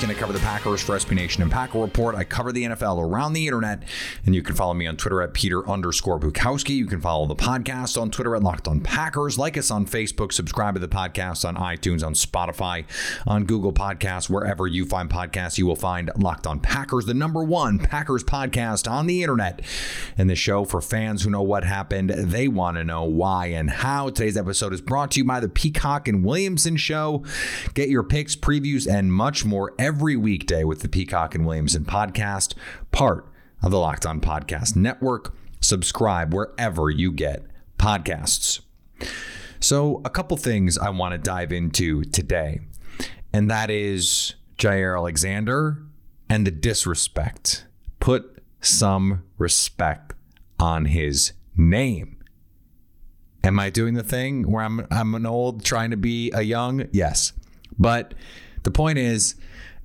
And I cover the Packers for SB Nation and Packer Report. I cover the NFL around the internet, and you can follow me on Twitter at Peter underscore Bukowski. You can follow the podcast on Twitter at Locked On Packers. Like us on Facebook, subscribe to the podcast on iTunes, on Spotify, on Google Podcasts, wherever you find podcasts, you will find Locked On Packers, the number one Packers podcast on the internet. And the show for fans who know what happened, they want to know why and how. Today's episode is brought to you by the Peacock and Williamson Show. Get your picks, previews, and much more every weekday with the Peacock and Williamson podcast, part of the Locked On Podcast Network. Subscribe wherever you get podcasts. So, a couple things I want to dive into today, and that is Jaire Alexander and the disrespect. Put some respect on his name. Am I doing the thing where I'm I'm an old trying to be a young? Yes. But the point is,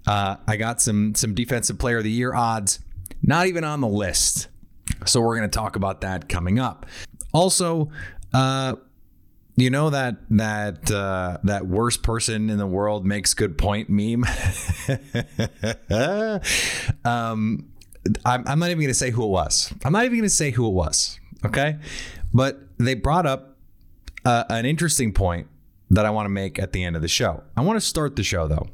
uh, I got some some defensive player of the year odds, not even on the list. So we're going to talk about that coming up. Also, uh, you know that that uh, that worst person in the world makes good point meme. um, I'm, I'm not even going to say who it was. I'm not even going to say who it was. Okay, but they brought up uh, an interesting point that I want to make at the end of the show. I want to start the show though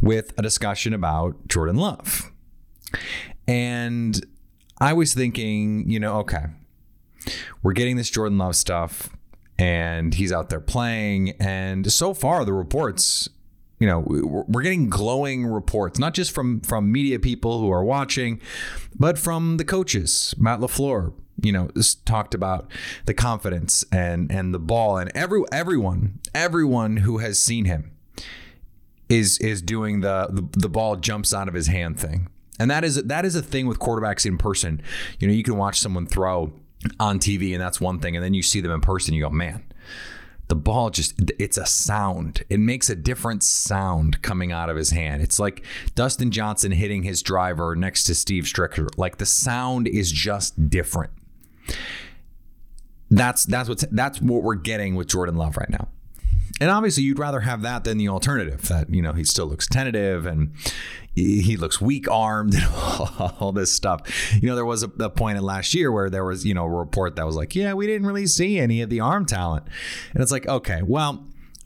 with a discussion about Jordan Love, and I was thinking, you know, okay, we're getting this Jordan Love stuff and he's out there playing. And so far, the reports, you know, we're getting glowing reports, not just from from media people who are watching, but from the coaches. Matt LaFleur, you know, talked about the confidence and and the ball, and every everyone everyone who has seen him is is doing the, the the ball jumps out of his hand thing. And that is that is a thing with quarterbacks in person. You know, you can watch someone throw on TV and that's one thing and then you see them in person you go, "Man, the ball just it's a sound. It makes a different sound coming out of his hand. It's like Dustin Johnson hitting his driver next to Steve Stricker. Like the sound is just different. That's that's what's that's what we're getting with Jordan Love right now. And obviously, you'd rather have that than the alternative that, you know, he still looks tentative and he looks weak armed and all this stuff. You know, there was a, a point in last year where there was, you know, a report that was like, yeah, we didn't really see any of the arm talent. And it's like, okay, well,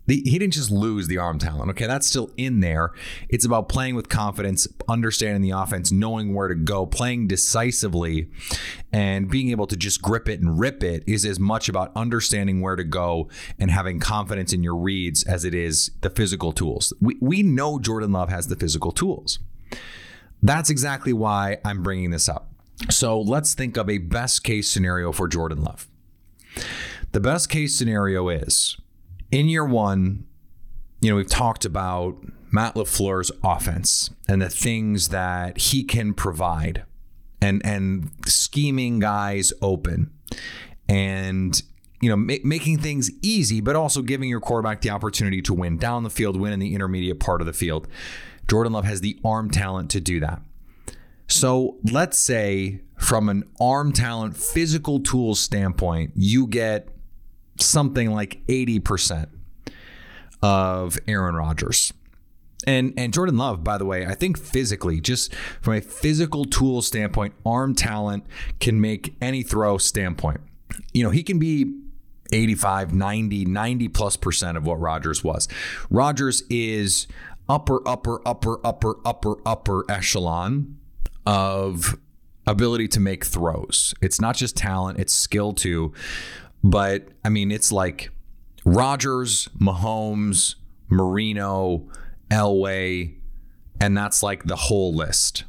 the, he didn't just lose the arm talent. Okay, that's still in there. It's about playing with confidence, understanding the offense, knowing where to go, playing decisively, and being able to just grip it and rip it is as much about understanding where to go and having confidence in your reads as it is the physical tools. We, we know Jordan Love has the physical tools. That's exactly why I'm bringing this up. So let's think of a best case scenario for Jordan Love. The best case scenario is in year one, you know, we've talked about Matt LaFleur's offense and the things that he can provide and and scheming guys open and you know ma- making things easy but also giving your quarterback the opportunity to win down the field win in the intermediate part of the field. Jordan love has the arm talent to do that. So let's say from an arm talent physical tools standpoint you get something like 80% of Aaron Rodgers. And and Jordan Love, by the way, I think physically, just from a physical tool standpoint, arm talent can make any throw standpoint. You know, he can be 85, 90, 90 plus percent of what Rodgers was. Rodgers is upper, upper, upper, upper, upper, upper echelon of ability to make throws. It's not just talent, it's skill too. But I mean, it's like Rodgers, Mahomes, Marino, Elway, and that's like the whole list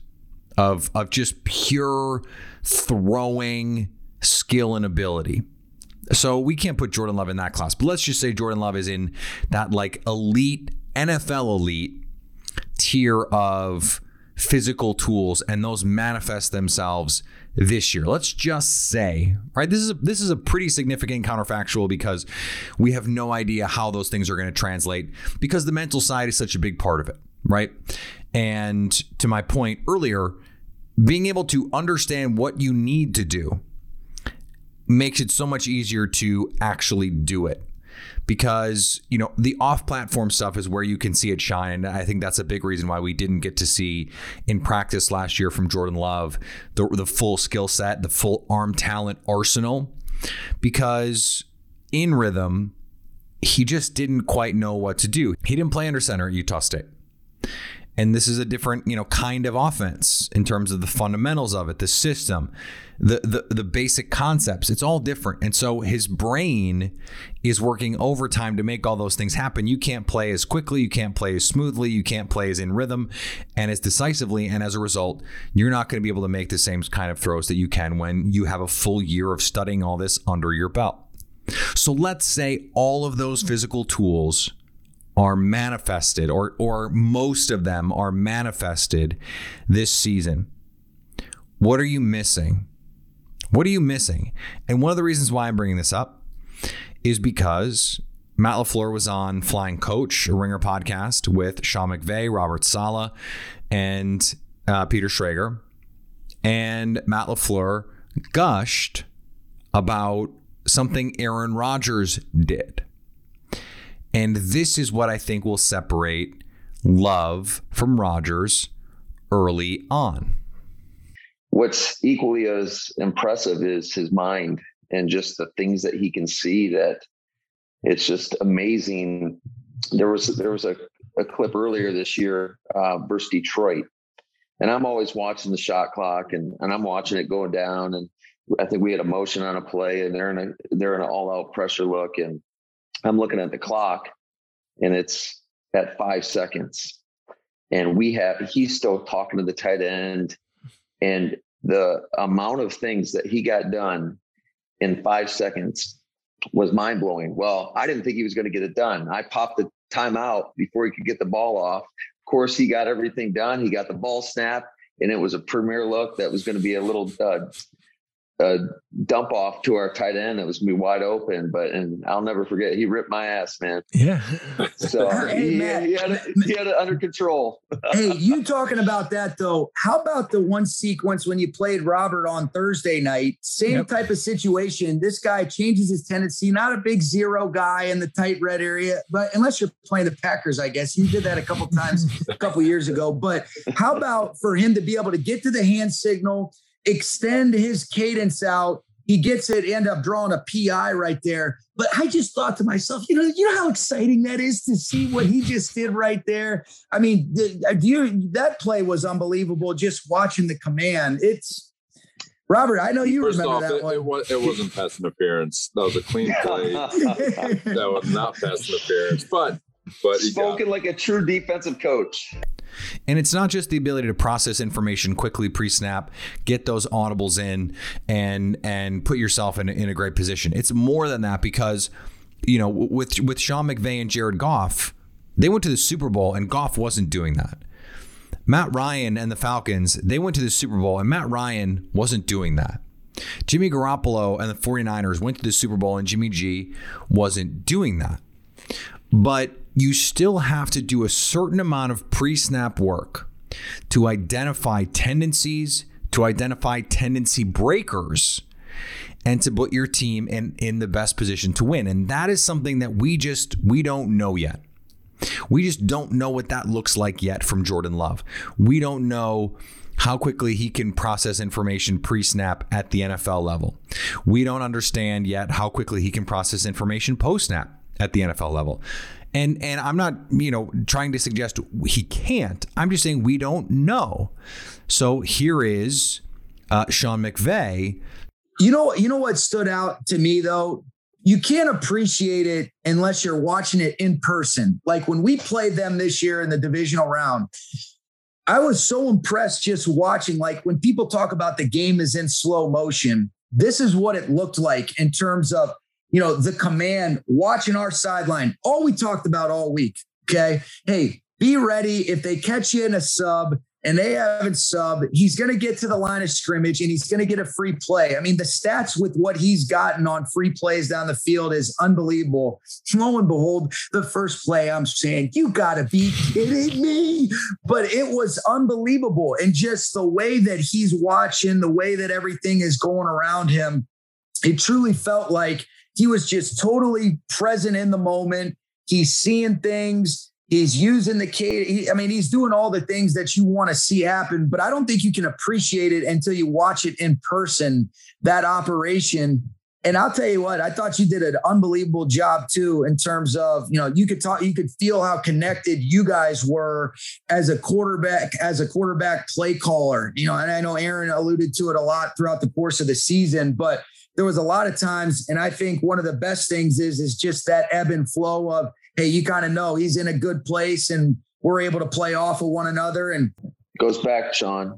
of of just pure throwing skill and ability. So we can't put Jordan Love in that class, but let's just say Jordan Love is in that like elite NFL elite tier of physical tools and those manifest themselves this year. Let's just say, right? This is a, this is a pretty significant counterfactual because we have no idea how those things are going to translate because the mental side is such a big part of it, right? And to my point earlier, being able to understand what you need to do makes it so much easier to actually do it because you know the off-platform stuff is where you can see it shine. And i think that's a big reason why we didn't get to see in practice last year from jordan love the, the full skill set the full arm talent arsenal. Because in rhythm he just didn't quite know what to do. He didn't play under center at utah state and this is a different you know kind of offense in terms of the fundamentals of it the system the the, the basic concepts. It's all different. And so his brain is working overtime to make all those things happen. You can't play as quickly. You can't play as smoothly. You can't play as in rhythm. And as decisively and as a result you're not going to be able to make the same kind of throws that you can when you have a full year of studying all this under your belt. So let's say all of those physical tools are manifested, or or most of them are manifested this season. What are you missing? What are you missing? And one of the reasons why I'm bringing this up is because Matt LaFleur was on Flying Coach, a Ringer podcast with Sean McVay, Robert Saleh, and uh, Peter Schrager. And Matt LaFleur gushed about something Aaron Rodgers did. And this is what I think will separate Love from Rodgers early on. What's equally as impressive is his mind and just the things that he can see that it's just amazing. There was there was a, a clip earlier this year uh, versus Detroit, and I'm always watching the shot clock and, and I'm watching it going down. And I think we had a motion on a play, and they're in a they're in an all out pressure look, and I'm looking at the clock, and it's at five seconds. And we have, he's still talking to the tight end. And the amount of things that he got done in five seconds was mind blowing. Well, I didn't think he was going to get it done. I popped the timeout before he could get the ball off. Of course, he got everything done. He got the ball snap, and it was a premier look that was going to be a little uh, a dump off to our tight end that was me wide open. But and I'll never forget, he ripped my ass, man. Yeah. So Hey, he, Matt. he, had it, he had it under control. hey, you talking about that though? How about the one sequence when you played Robert on Thursday night? Same Yep. type of situation. This guy changes his tendency, not a big zero guy in the tight red area, but unless you're playing the Packers, I guess he did that a couple times a couple years ago. But how about for him to be able to get to the hand signal, extend his cadence out? He gets it, end up drawing a PI right there. But I just thought to myself, you know, you know how exciting that is to see what he just did right there. I mean, the, uh, do you, that play was unbelievable. Just watching the command, it's Robert. I know you First remember off, that it, one. it, was, it wasn't pass interference. That was a clean play. that was not pass interference. But but you got, Spoken like a true defensive coach. And it's not just the ability to process information quickly pre-snap, get those audibles in, and and put yourself in, a- in a great position. It's more than that because, you know, with with Sean McVay and Jared Goff, they went to the Super Bowl and Goff wasn't doing that. Matt Ryan and the Falcons, they went to the Super Bowl and Matt Ryan wasn't doing that. Jimmy Garoppolo and the 49ers went to the Super Bowl and Jimmy G wasn't doing that but you still have to do a certain amount of pre snap work to identify tendencies, to identify tendency breakers, and to put your team in, in the best position to win. And that is something that we just we don't know yet. We just don't know what that looks like yet from Jordan Love. We don't know how quickly he can process information pre snap at the NFL level. We don't understand yet how quickly he can process information post snap at the NFL level. And and I'm not, you know, trying to suggest he can't. I'm just saying we don't know. So here is uh, Sean McVay. You know, you know what stood out to me though. You can't appreciate it unless you're watching it in person. Like when we played them this year in the divisional round, I was so impressed just watching. Like when people talk about the game is in slow motion, this is what it looked like in terms of you know the command watching our sideline. All we talked about all week. Okay, hey, be ready if they catch you in a sub and they haven't sub, he's going to get to the line of scrimmage and he's going to get a free play. I mean, the stats with what he's gotten on free plays down the field is unbelievable. Lo and behold, the first play, I'm saying, you got to be kidding me. But it was unbelievable. And just the way that he's watching, the way that everything is going around him, it truly felt like he was just totally present in the moment. He's seeing things He's using the He, I mean, he's doing all the things that you want to see happen, but I don't think you can appreciate it until you watch it in person, that operation. And I'll tell you what, I thought you did an unbelievable job too, in terms of, you know, you could talk, you could feel how connected you guys were as a quarterback, as a quarterback play caller, you know, and I know Aaron alluded to it a lot throughout the course of the season, but there was a lot of times, and I think one of the best things is, is just that ebb and flow of, hey, you kind of know he's in a good place and we're able to play off of one another. And goes back, Sean.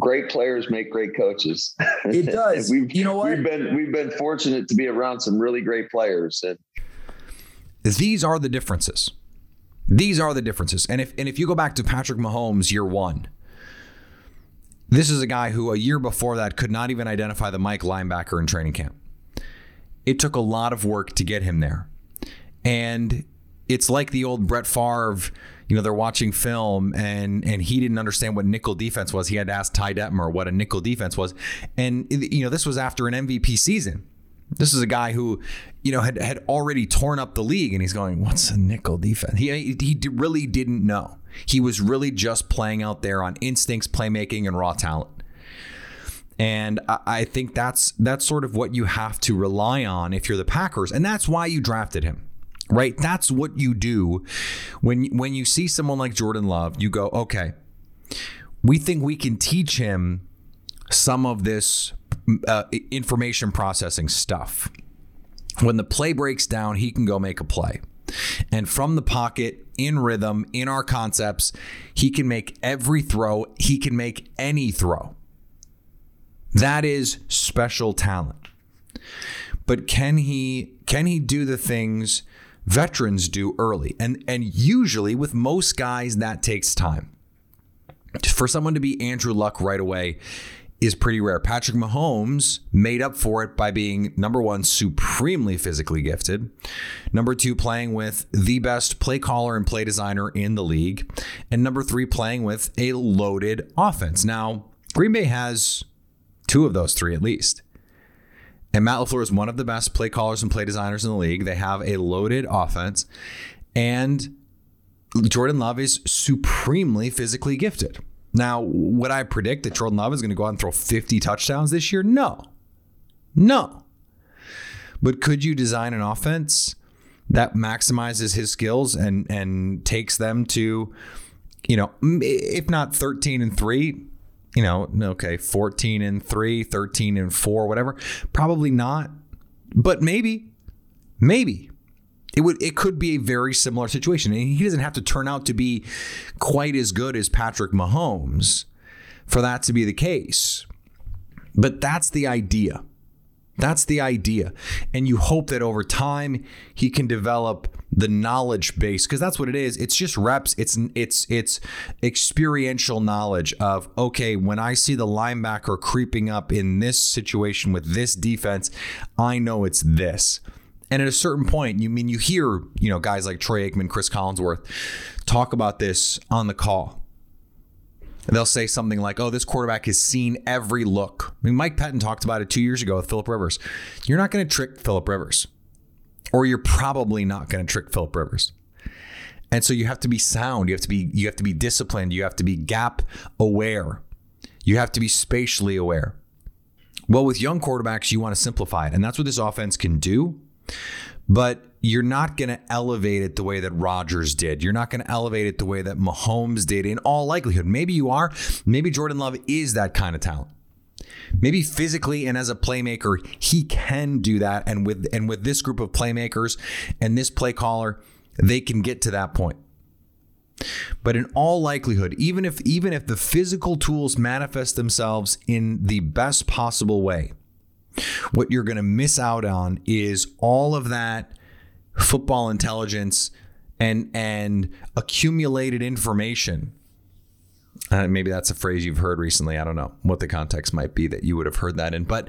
Great players make great coaches. It does. we've, you know what? We've been we've been fortunate to be around some really great players. And these are the differences. These are the differences. And if and if you go back to Patrick Mahomes year one, this is a guy who a year before that could not even identify the Mike linebacker in training camp. It took a lot of work to get him there. And it's like the old Brett Favre. You know, they're watching film and and he didn't understand what nickel defense was. He had to ask Ty Detmer what a nickel defense was. And you know, this was after an MVP season. This is a guy who, you know, had had already torn up the league, and he's going, "What's a nickel defense?" He he really didn't know. He was really just playing out there on instincts, playmaking, and raw talent. And I think that's that's sort of what you have to rely on if you're the Packers, and that's why you drafted him right? That's what you do when when you see someone like Jordan Love. You go, okay, we think we can teach him some of this uh, information processing stuff. When the play breaks down, he can go make a play. And from the pocket, in rhythm, in our concepts, he can make every throw. He can make any throw. That is special talent. But can he can he do the things veterans do early. And and usually with most guys that takes time. For someone to be Andrew Luck right away is pretty rare. Patrick Mahomes made up for it by being number 1 supremely physically gifted, number 2 playing with the best play caller and play designer in the league, and number 3 playing with a loaded offense. Now, Green Bay has two of those three at least. And Matt LaFleur is one of the best play callers and play designers in the league. They have a loaded offense. And Jordan Love is supremely physically gifted. Now, would I predict that Jordan Love is going to go out and throw 50 touchdowns this year? No. No. But could you design an offense that maximizes his skills and and takes them to, you know, if not 13 and 3, you know, okay, 14 and 3, 13 and 4, whatever. Probably not. But maybe. Maybe. It would it could be a very similar situation. And he doesn't have to turn out to be quite as good as Patrick Mahomes for that to be the case. But that's the idea. That's the idea. And you hope that over time he can develop the knowledge base because that's what it is. It's just reps. It's it's it's experiential knowledge of okay, when I see the linebacker creeping up in this situation with this defense, I know it's this. And at a certain point, you mean you hear, you know, guys like Troy Aikman, Chris Collinsworth talk about this on the call. they'll say something like, "Oh, this quarterback has seen every look." I mean, Mike Pettine talked about it two years ago with Philip Rivers. You're not going to trick Philip Rivers or you're probably not going to trick Philip Rivers. And so you have to be sound. You have to be you have to be disciplined. You have to be gap aware. You have to be spatially aware. Well, with young quarterbacks, you want to simplify it, and that's what this offense can do. But you're not going to elevate it the way that Rodgers did. You're not going to elevate it the way that Mahomes did in all likelihood. Maybe you are. Maybe Jordan Love is that kind of talent. Maybe physically and as a playmaker, he can do that. And with and with this group of playmakers and this play caller, they can get to that point. But in all likelihood, even if even if the physical tools manifest themselves in the best possible way, what you're going to miss out on is all of that football intelligence and and accumulated information. Uh, maybe that's a phrase you've heard recently. I don't know what the context might be that you would have heard that in, but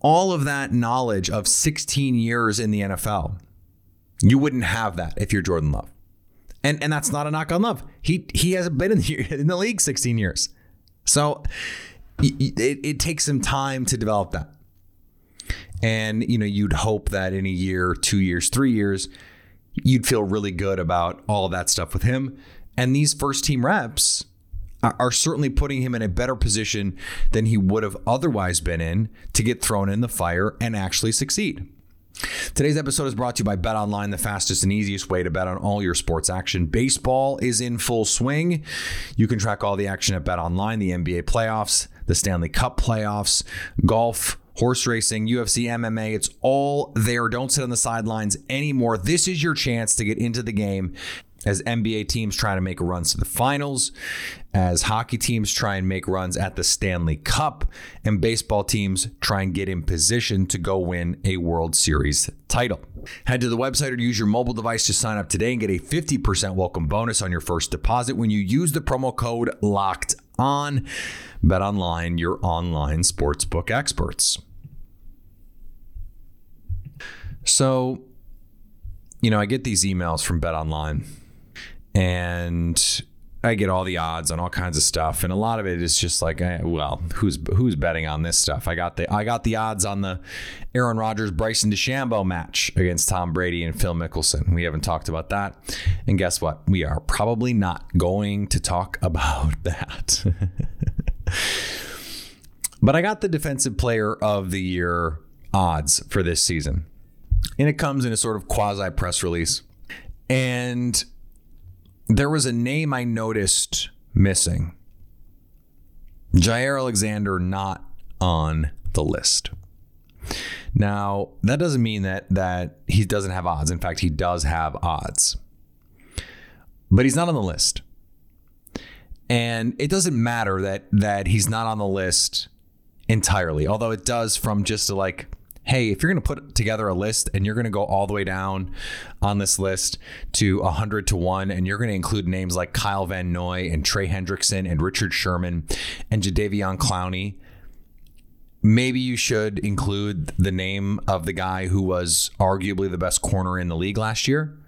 all of that knowledge of 16 years in the NFL, you wouldn't have that if you're Jordan Love. And and that's not a knock on Love. He he hasn't been in the, in the league 16 years. So it, it takes some time to develop that. And you know, you'd hope that in a year, two years, three years, you'd feel really good about all that stuff with him. And these first team reps are, are certainly putting him in a better position than he would have otherwise been in to get thrown in the fire and actually succeed. Today's episode is brought to you by Bet Online, the fastest and easiest way to bet on all your sports action. Baseball is in full swing. You can track all the action at Bet Online, the NBA playoffs, the Stanley Cup playoffs, golf, horse racing, UFC, MMA. It's all there. Don't sit on the sidelines anymore. This is your chance to get into the game as NBA teams try to make runs to the finals, as hockey teams try and make runs at the Stanley Cup, and baseball teams try and get in position to go win a World Series title. Head to the website or use your mobile device to sign up today and get a 50% welcome bonus on your first deposit when you use the promo code LOCKED on. Bet online, your online sportsbook experts. So, you know, I get these emails from Bet Online and I get all the odds on all kinds of stuff, and a lot of it is just like, eh, well, who's who's betting on this stuff? I got the I got the odds on the Aaron Rodgers Bryson DeChambeau match against Tom Brady and Phil Mickelson. We haven't talked about that, and guess what? We are probably not going to talk about that. But I got the Defensive Player of the Year odds for this season, and it comes in a sort of quasi press release, and there was a name I noticed missing. Jaire Alexander not on the list. Now, that doesn't mean that that he doesn't have odds. In fact, he does have odds. But he's not on the list. And it doesn't matter that that he's not on the list entirely, although it does from just like hey, if you're going to put together a list and you're going to go all the way down on this list to 100 to 1, and you're going to include names like Kyle Van Noy and Trey Hendrickson and Richard Sherman and Jadeveon Clowney, maybe you should include the name of the guy who was arguably the best corner in the league last year.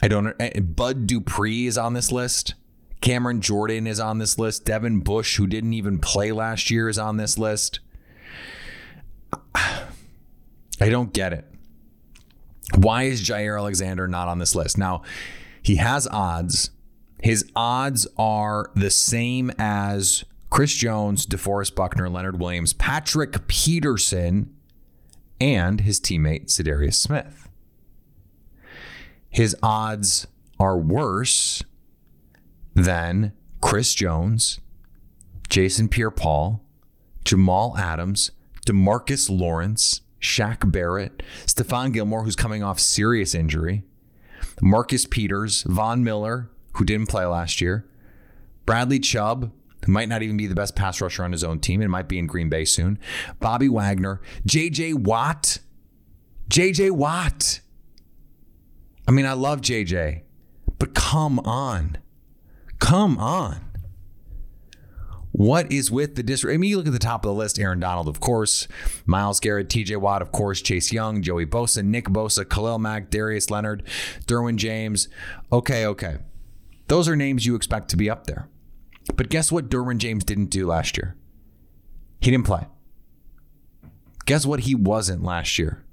I don't. Eh, Bud Dupree is on this list. Cameron Jordan is on this list. Devin Bush, who didn't even play last year, is on this list. I don't get it. Why is Jaire Alexander not on this list? Now, he has odds. His odds are the same as Chris Jones, DeForest Buckner, Leonard Williams, Patrick Peterson, and his teammate Za'Darius Smith. His odds are worse than Chris Jones, Jason Pierre Paul, Jamal Adams, Demarcus Lawrence, Shaq Barrett, Stephon Gilmore, who's coming off serious injury, Marcus Peters, Von Miller, who didn't play last year, Bradley Chubb, who might not even be the best pass rusher on his own team and might be in Green Bay soon, Bobby Wagner, JJ Watt, JJ Watt. I mean, I love JJ, but come on. Come on. What is with the disrespect? I mean, you look at the top of the list Aaron Donald, of course, Myles Garrett, TJ Watt, of course, Chase Young, Joey Bosa, Nick Bosa, Khalil Mack, Darius Leonard, Derwin James. Okay, okay. Those are names you expect to be up there. But guess what Derwin James didn't do last year? He didn't play. Guess what he wasn't last year?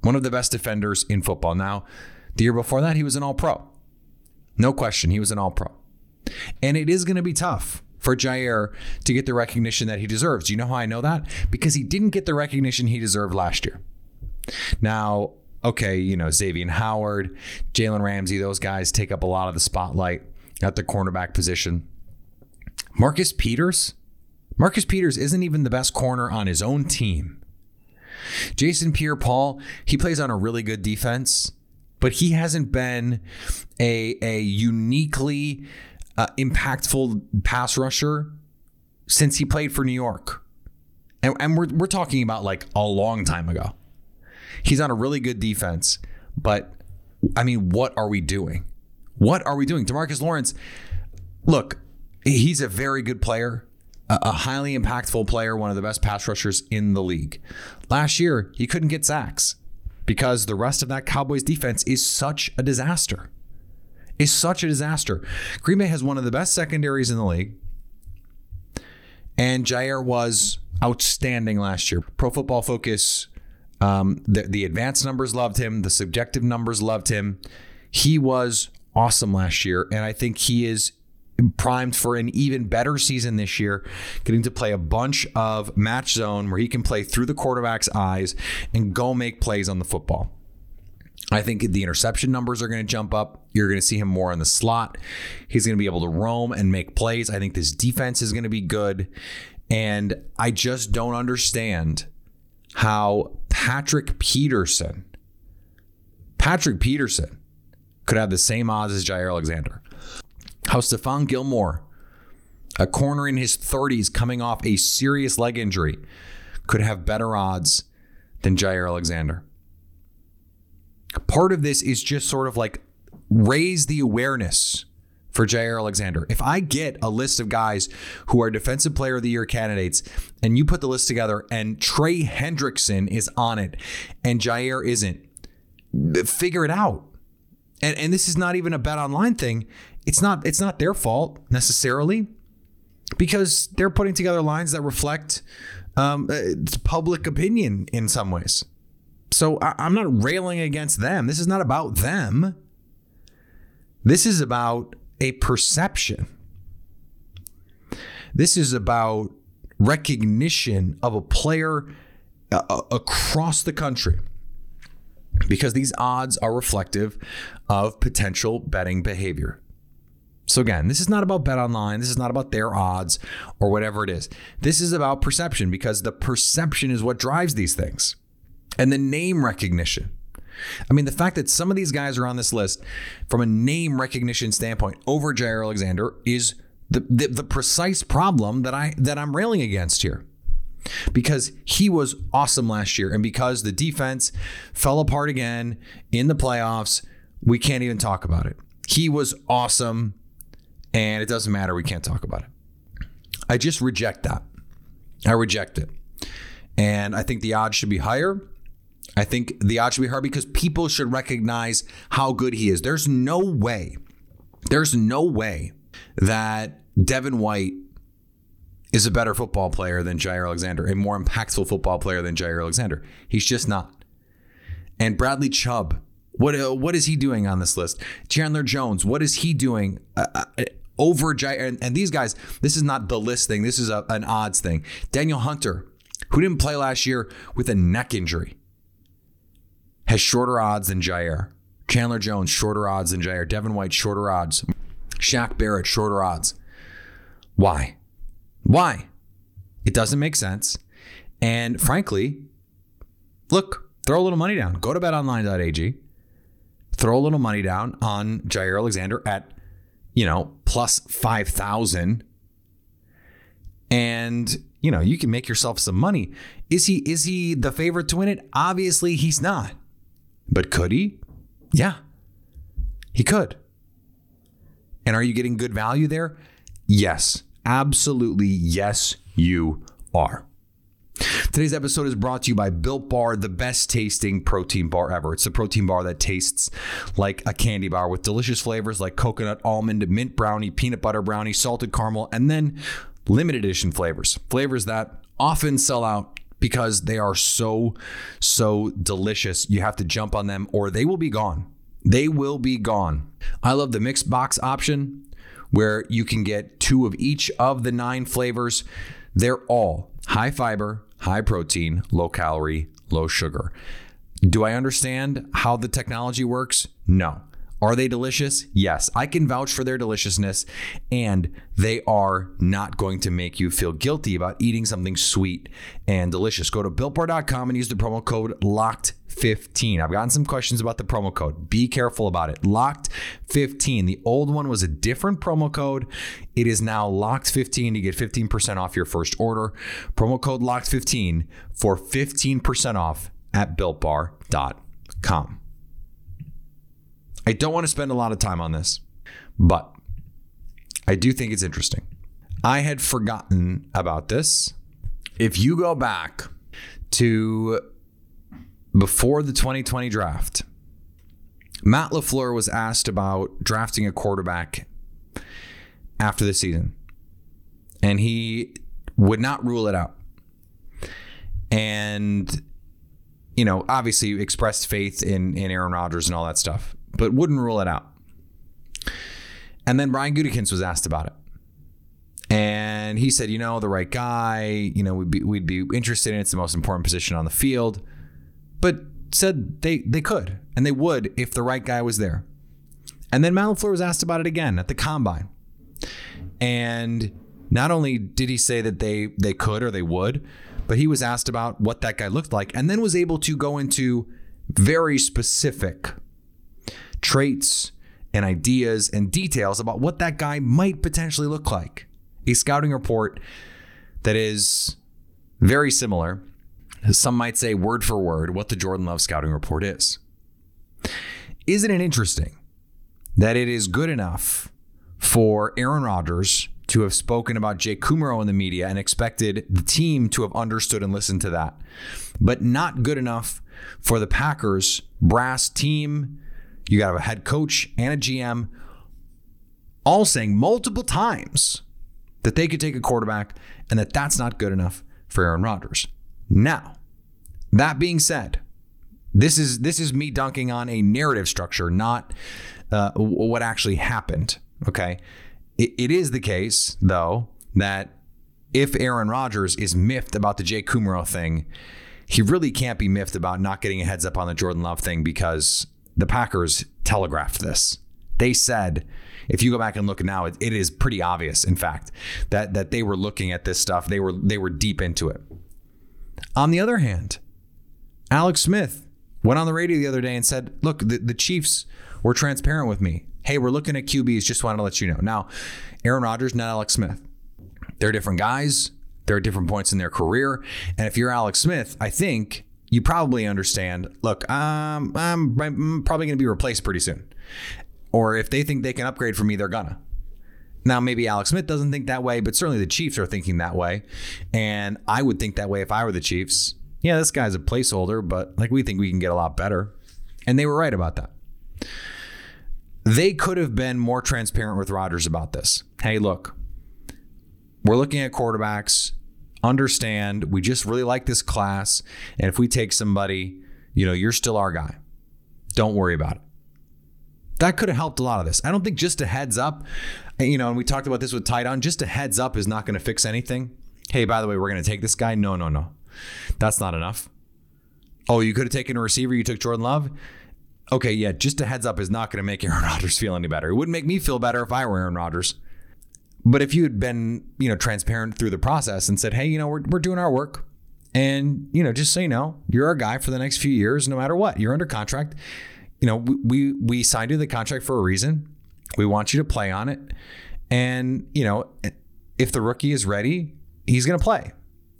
One of the best defenders in football. Now, the year before that, he was an all pro. No question, he was an all pro. And it is going to be tough for Jaire to get the recognition that he deserves. Do you know how I know that? Because he didn't get the recognition he deserved last year. Now, okay, you know, Xavier Howard, Jalen Ramsey, those guys take up a lot of the spotlight at the cornerback position. Marcus Peters? Marcus Peters isn't even the best corner on his own team. Jason Pierre Paul, he plays on a really good defense, but he hasn't been a, a uniquely uh, impactful pass rusher since he played for New York. And, and we're, we're talking about like a long time ago. He's on a really good defense, but I mean, what are we doing? What are we doing? Demarcus Lawrence, look, he's a very good player, a highly impactful player, one of the best pass rushers in the league. Last year, he couldn't get sacks because the rest of that Cowboys defense is such a disaster. Is such a disaster. Green Bay has one of the best secondaries in the league. And Jaire was outstanding last year. Pro Football Focus, um, the, the advanced numbers loved him, the subjective numbers loved him. He was awesome last year, and I think he is primed for an even better season this year, getting to play a bunch of match zone where he can play through the quarterback's eyes and go make plays on the football. I think the interception numbers are going to jump up. You're going to see him more in the slot. He's going to be able to roam and make plays. I think this defense is going to be good. And I just don't understand how Patrick Peterson, Patrick Peterson, could have the same odds as Jaire Alexander. How Stephon Gilmore, a corner in his 30s coming off a serious leg injury, could have better odds than Jaire Alexander. Part of this is just sort of like raise the awareness for Jaire Alexander. If I get a list of guys who are Defensive Player of the Year candidates, and you put the list together, and Trey Hendrickson is on it, and Jaire isn't, figure it out. And and this is not even a bet online thing. It's not it's not their fault necessarily, because they're putting together lines that reflect um, public opinion in some ways. So I, I'm not railing against them. This is not about them. This is about a perception. This is about recognition of a player uh, across the country because these odds are reflective of potential betting behavior. So again, this is not about bet online, this is not about their odds or whatever it is. This is about perception because the perception is what drives these things. And the name recognition. I mean, the fact that some of these guys are on this list from a name recognition standpoint over Jaire Alexander is the, the, the precise problem that I that I'm railing against here. Because he was awesome last year, and because the defense fell apart again in the playoffs, we can't even talk about it. He was awesome, and it doesn't matter. We can't talk about it. I just reject that. I reject it. And I think the odds should be higher. I think the odds should be higher because people should recognize how good he is. There's no way, there's no way that Devin White is a better football player than Jaire Alexander, a more impactful football player than Jaire Alexander. He's just not. And Bradley Chubb, what uh, what is he doing on this list? Chandler Jones, what is he doing uh, uh, over Jaire, And, and, these guys, this is not the list thing. This is a, an odds thing. Danielle Hunter, who didn't play last year with a neck injury, has shorter odds than Jaire. Chandler Jones, shorter odds than Jaire. Devin White, shorter odds. Shaq Barrett, shorter odds. Why? Why? It doesn't make sense. And frankly, look, throw a little money down. Go to betonline.ag. Throw a little money down on Jaire Alexander at, you know, plus 5,000. And, you know, you can make yourself some money. Is he is he the favorite to win it? Obviously, he's not. But could he? Yeah. He could. And are you getting good value there? Yes. Absolutely, yes, you are. Today's episode is brought to you by Built Bar, the best tasting protein bar ever. It's a protein bar that tastes like a candy bar with delicious flavors like coconut, almond, mint brownie, peanut butter brownie, salted caramel, and then limited edition flavors. Flavors that often sell out because they are so, so delicious. You have to jump on them or they will be gone. They will be gone. I love the mixed box option where you can get two of each of the nine flavors. They're all high fiber, high protein, low calorie, low sugar. Do I understand how the technology works? No. Are they delicious? Yes. I can vouch for their deliciousness, and they are not going to make you feel guilty about eating something sweet and delicious. Go to builtbar.com and use the promo code LOCKED15. I've gotten some questions about the promo code. Be careful about it. Locked15. The old one was a different promo code. It is now locked15 to get 15% off your first order. Promo code LOCKED15 for 15% off at builtbar.com. I don't want to spend a lot of time on this, but I do think it's interesting. I had forgotten about this. If you go back to before the 2020 draft, Matt LaFleur was asked about drafting a quarterback after the season, and he would not rule it out. And, you know, obviously expressed faith in, in Aaron Rodgers and all that stuff but wouldn't rule it out. And then Brian Gutekunst was asked about it. And he said, you know, the right guy, you know, we'd be, we'd be interested in it. It's the most important position on the field. But said they, they could and they would if the right guy was there. And then Matt LaFleur was asked about it again at the combine. And not only did he say that they they could or they would, but he was asked about what that guy looked like and then was able to go into very specific traits and ideas and details about what that guy might potentially look like. A scouting report that is very similar, some might say word for word, what the Jordan Love scouting report is. Isn't it interesting that it is good enough for Aaron Rodgers to have spoken about Jake Kumerow in the media and expected the team to have understood and listened to that, but not good enough for the Packers brass team you got a head coach and a GM all saying multiple times that they could take a quarterback and that that's not good enough for Aaron Rodgers. Now, that being said, this is this is me dunking on a narrative structure, not uh, what actually happened. Okay, it, it is the case though that if Aaron Rodgers is miffed about the Jake Kumerow thing, he really can't be miffed about not getting a heads up on the Jordan Love thing because the Packers telegraphed this. They said, if you go back and look now, it, it is pretty obvious, in fact, that that they were looking at this stuff. They were they were deep into it. On the other hand, Alex Smith went on the radio the other day and said, "Look, the, the Chiefs were transparent with me. Hey, we're looking at QBs. Just wanted to let you know." Now, Aaron Rodgers, not Alex Smith. They're different guys. They're at different points in their career. And if you're Alex Smith, I think you probably understand look, um, I'm, I'm probably going to be replaced pretty soon. Or if they think they can upgrade for me, they're gonna. Now, maybe Alex Smith doesn't think that way, but certainly the Chiefs are thinking that way. And I would think that way if I were the Chiefs. Yeah, this guy's a placeholder, but like we think we can get a lot better. And they were right about that. They could have been more transparent with Rodgers about this. Hey, look, we're looking at quarterbacks understand we just really like this class. And if we take somebody, you know, you're still our guy. Don't worry about it. That could have helped a lot of this. I don't think just a heads up, you know, and we talked about this with Tydon, just a heads up is not going to fix anything. Hey, by the way, we're going to take this guy. No, no, no. That's not enough. Oh, you could have taken a receiver. You took Jordan Love. Okay, yeah, just a heads up is not going to make Aaron Rodgers feel any better. It wouldn't make me feel better if I were Aaron Rodgers. But if you had been, you know, transparent through the process and said, hey, you know, we're, we're doing our work. And, you know, just so you know, you're our guy for the next few years, no matter what. You're under contract. You know, we, we, signed you the contract for a reason. We want you to play on it. And, you know, if the rookie is ready, he's going to play.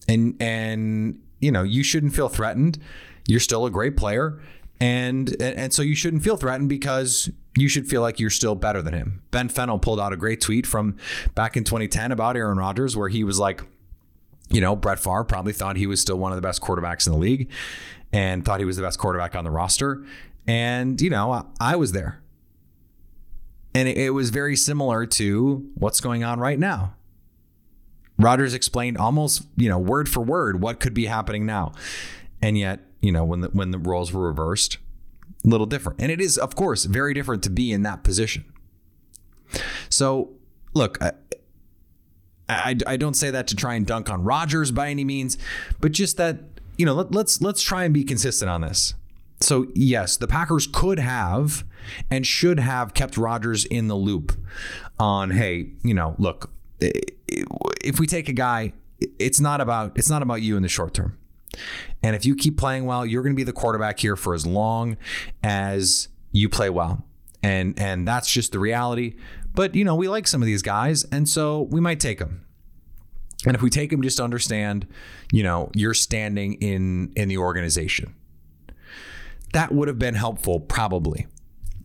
And, and, you know, you shouldn't feel threatened. You're still a great player. And, and so you shouldn't feel threatened because you should feel like you're still better than him. Ben Fennell pulled out a great tweet from back in 2010 about Aaron Rodgers where he was like, you know, Brett Favre probably thought he was still one of the best quarterbacks in the league and thought he was the best quarterback on the roster. And, you know, I, I was there. And it, it was very similar to what's going on right now. Rodgers explained almost, you know, word for word what could be happening now. And yet, you know, when the when the roles were reversed, little different. And it is, of course, very different to be in that position. So, look, I, I, I don't say that to try and dunk on Rodgers by any means, but just that you know let, let's let's try and be consistent on this. So, yes, the Packers could have and should have kept Rodgers in the loop on, hey, you know, look, if we take a guy, it's not about it's not about you in the short term. And if you keep playing well, you're going to be the quarterback here for as long as you play well. And and that's just the reality. But you know, we like some of these guys, and so we might take them. And if we take them, just understand, you know, you're standing in in the organization. That would have been helpful, probably.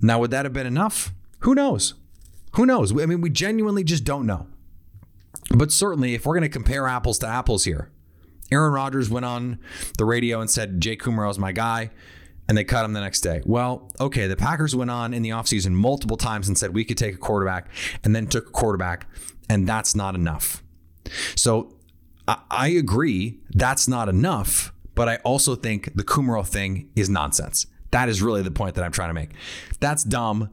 Now, would that have been enough? Who knows? Who knows? I mean, we genuinely just don't know. But certainly, if we're going to compare apples to apples here, Aaron Rodgers went on the radio and said, Jake Kumerow is my guy, and they cut him the next day. Well, okay, the Packers went on in the offseason multiple times and said we could take a quarterback, and then took a quarterback, and that's not enough. So I agree that's not enough, but I also think the Kumerow thing is nonsense. That is really the point that I'm trying to make. That's dumb.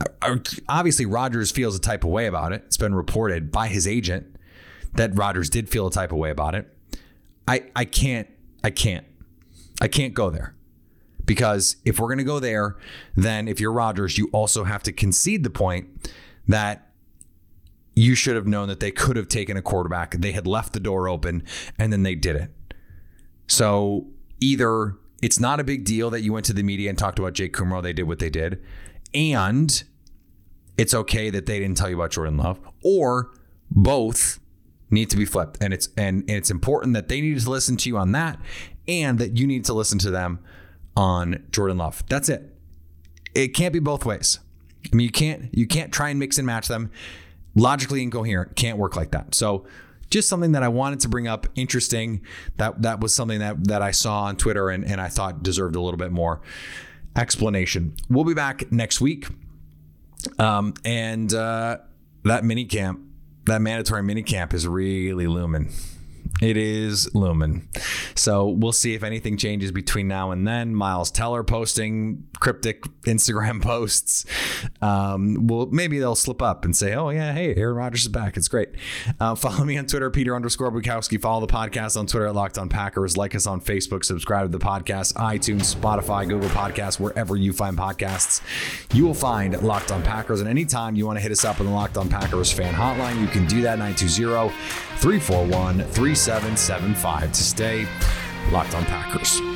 Uh, uh, obviously, Rodgers feels a type of way about it. It's been reported by his agent that Rodgers did feel a type of way about it. I I can't I can't I can't go there. Because if we're going to go there, then if you're Rodgers, you also have to concede the point that you should have known that they could have taken a quarterback. They had left the door open and then they did it. So either it's not a big deal that you went to the media and talked about Jake Kumerow, they did what they did, and it's okay that they didn't tell you about Jordan Love, or both need to be flipped. And it's and, and it's important that they need to listen to you on that and that you need to listen to them on Jordan Love. That's it. It can't be both ways. I mean, you can't you can't try and mix and match them logically incoherent. Can't work like that. So just something that I wanted to bring up. Interesting. That that was something that that I saw on Twitter and, and I thought deserved a little bit more explanation. We'll be back next week. Um, and uh, that mini camp, that mandatory mini camp is really looming. It is Lumen. So we'll see if anything changes between now and then. Miles Teller posting cryptic Instagram posts. Um, well, maybe they'll slip up and say, oh, yeah, hey, Aaron Rodgers is back. It's great. Uh, follow me on Twitter, Peter underscore Bukowski. Follow the podcast on Twitter at Locked on Packers. Like us on Facebook. Subscribe to the podcast, iTunes, Spotify, Google Podcasts, wherever you find podcasts. You will find Locked on Packers. And anytime you want to hit us up on the Locked on Packers fan hotline, you can do that 920 341 3775 to stay locked on Packers.